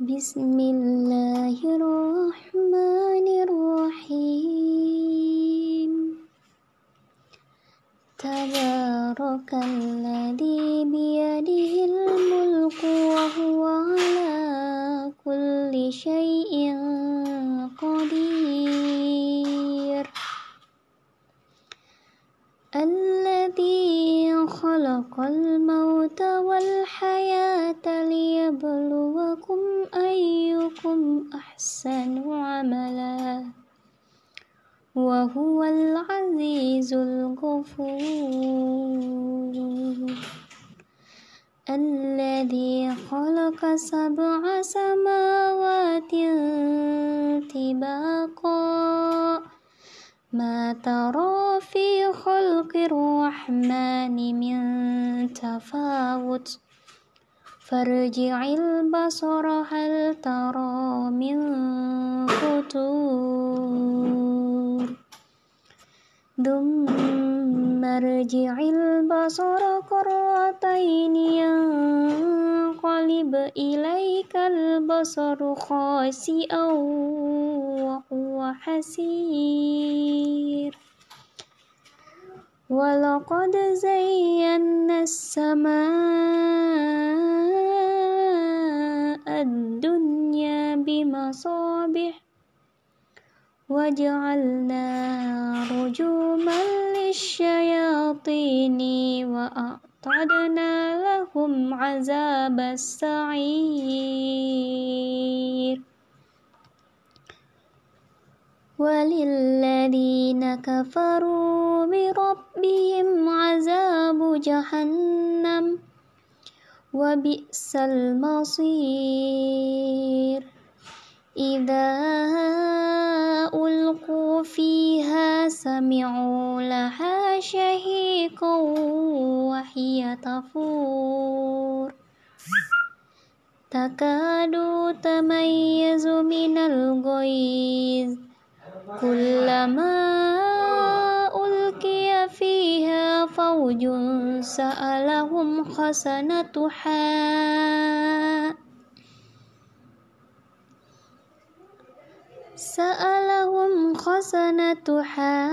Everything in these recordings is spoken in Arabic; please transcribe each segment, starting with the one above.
بسم الله الرحمن الرحيم تبارك الذي بيده الملك وهو على كل شيء قدير الذي خلق الموت والحياة ليبلوكم أيكم أحسن عملا وهو العزيز الغفور الذي خلق سبع سماوات طباقا ما ترى في خلق الرحمن من تفاوت فارجع البصر هل ترى من فتور ثم ارجع البصر كرتين ينقلب إليك البصر خاسئا وهو حسير. ولقد زينا السماء بمصابح وجعلنا رجوما للشياطين وأعتدنا لهم عذاب السعير. وللذين كفروا بربهم عذاب جهنم. وبئس المصير. إذا ألقوا فيها سمعوا لها شهيقا وهي تفور. تكاد تميز من الغيظ كلما ألقي فيها فوج سألهم خزنتها سألهم خزنتها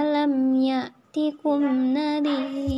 ألم يأتكم نذير؟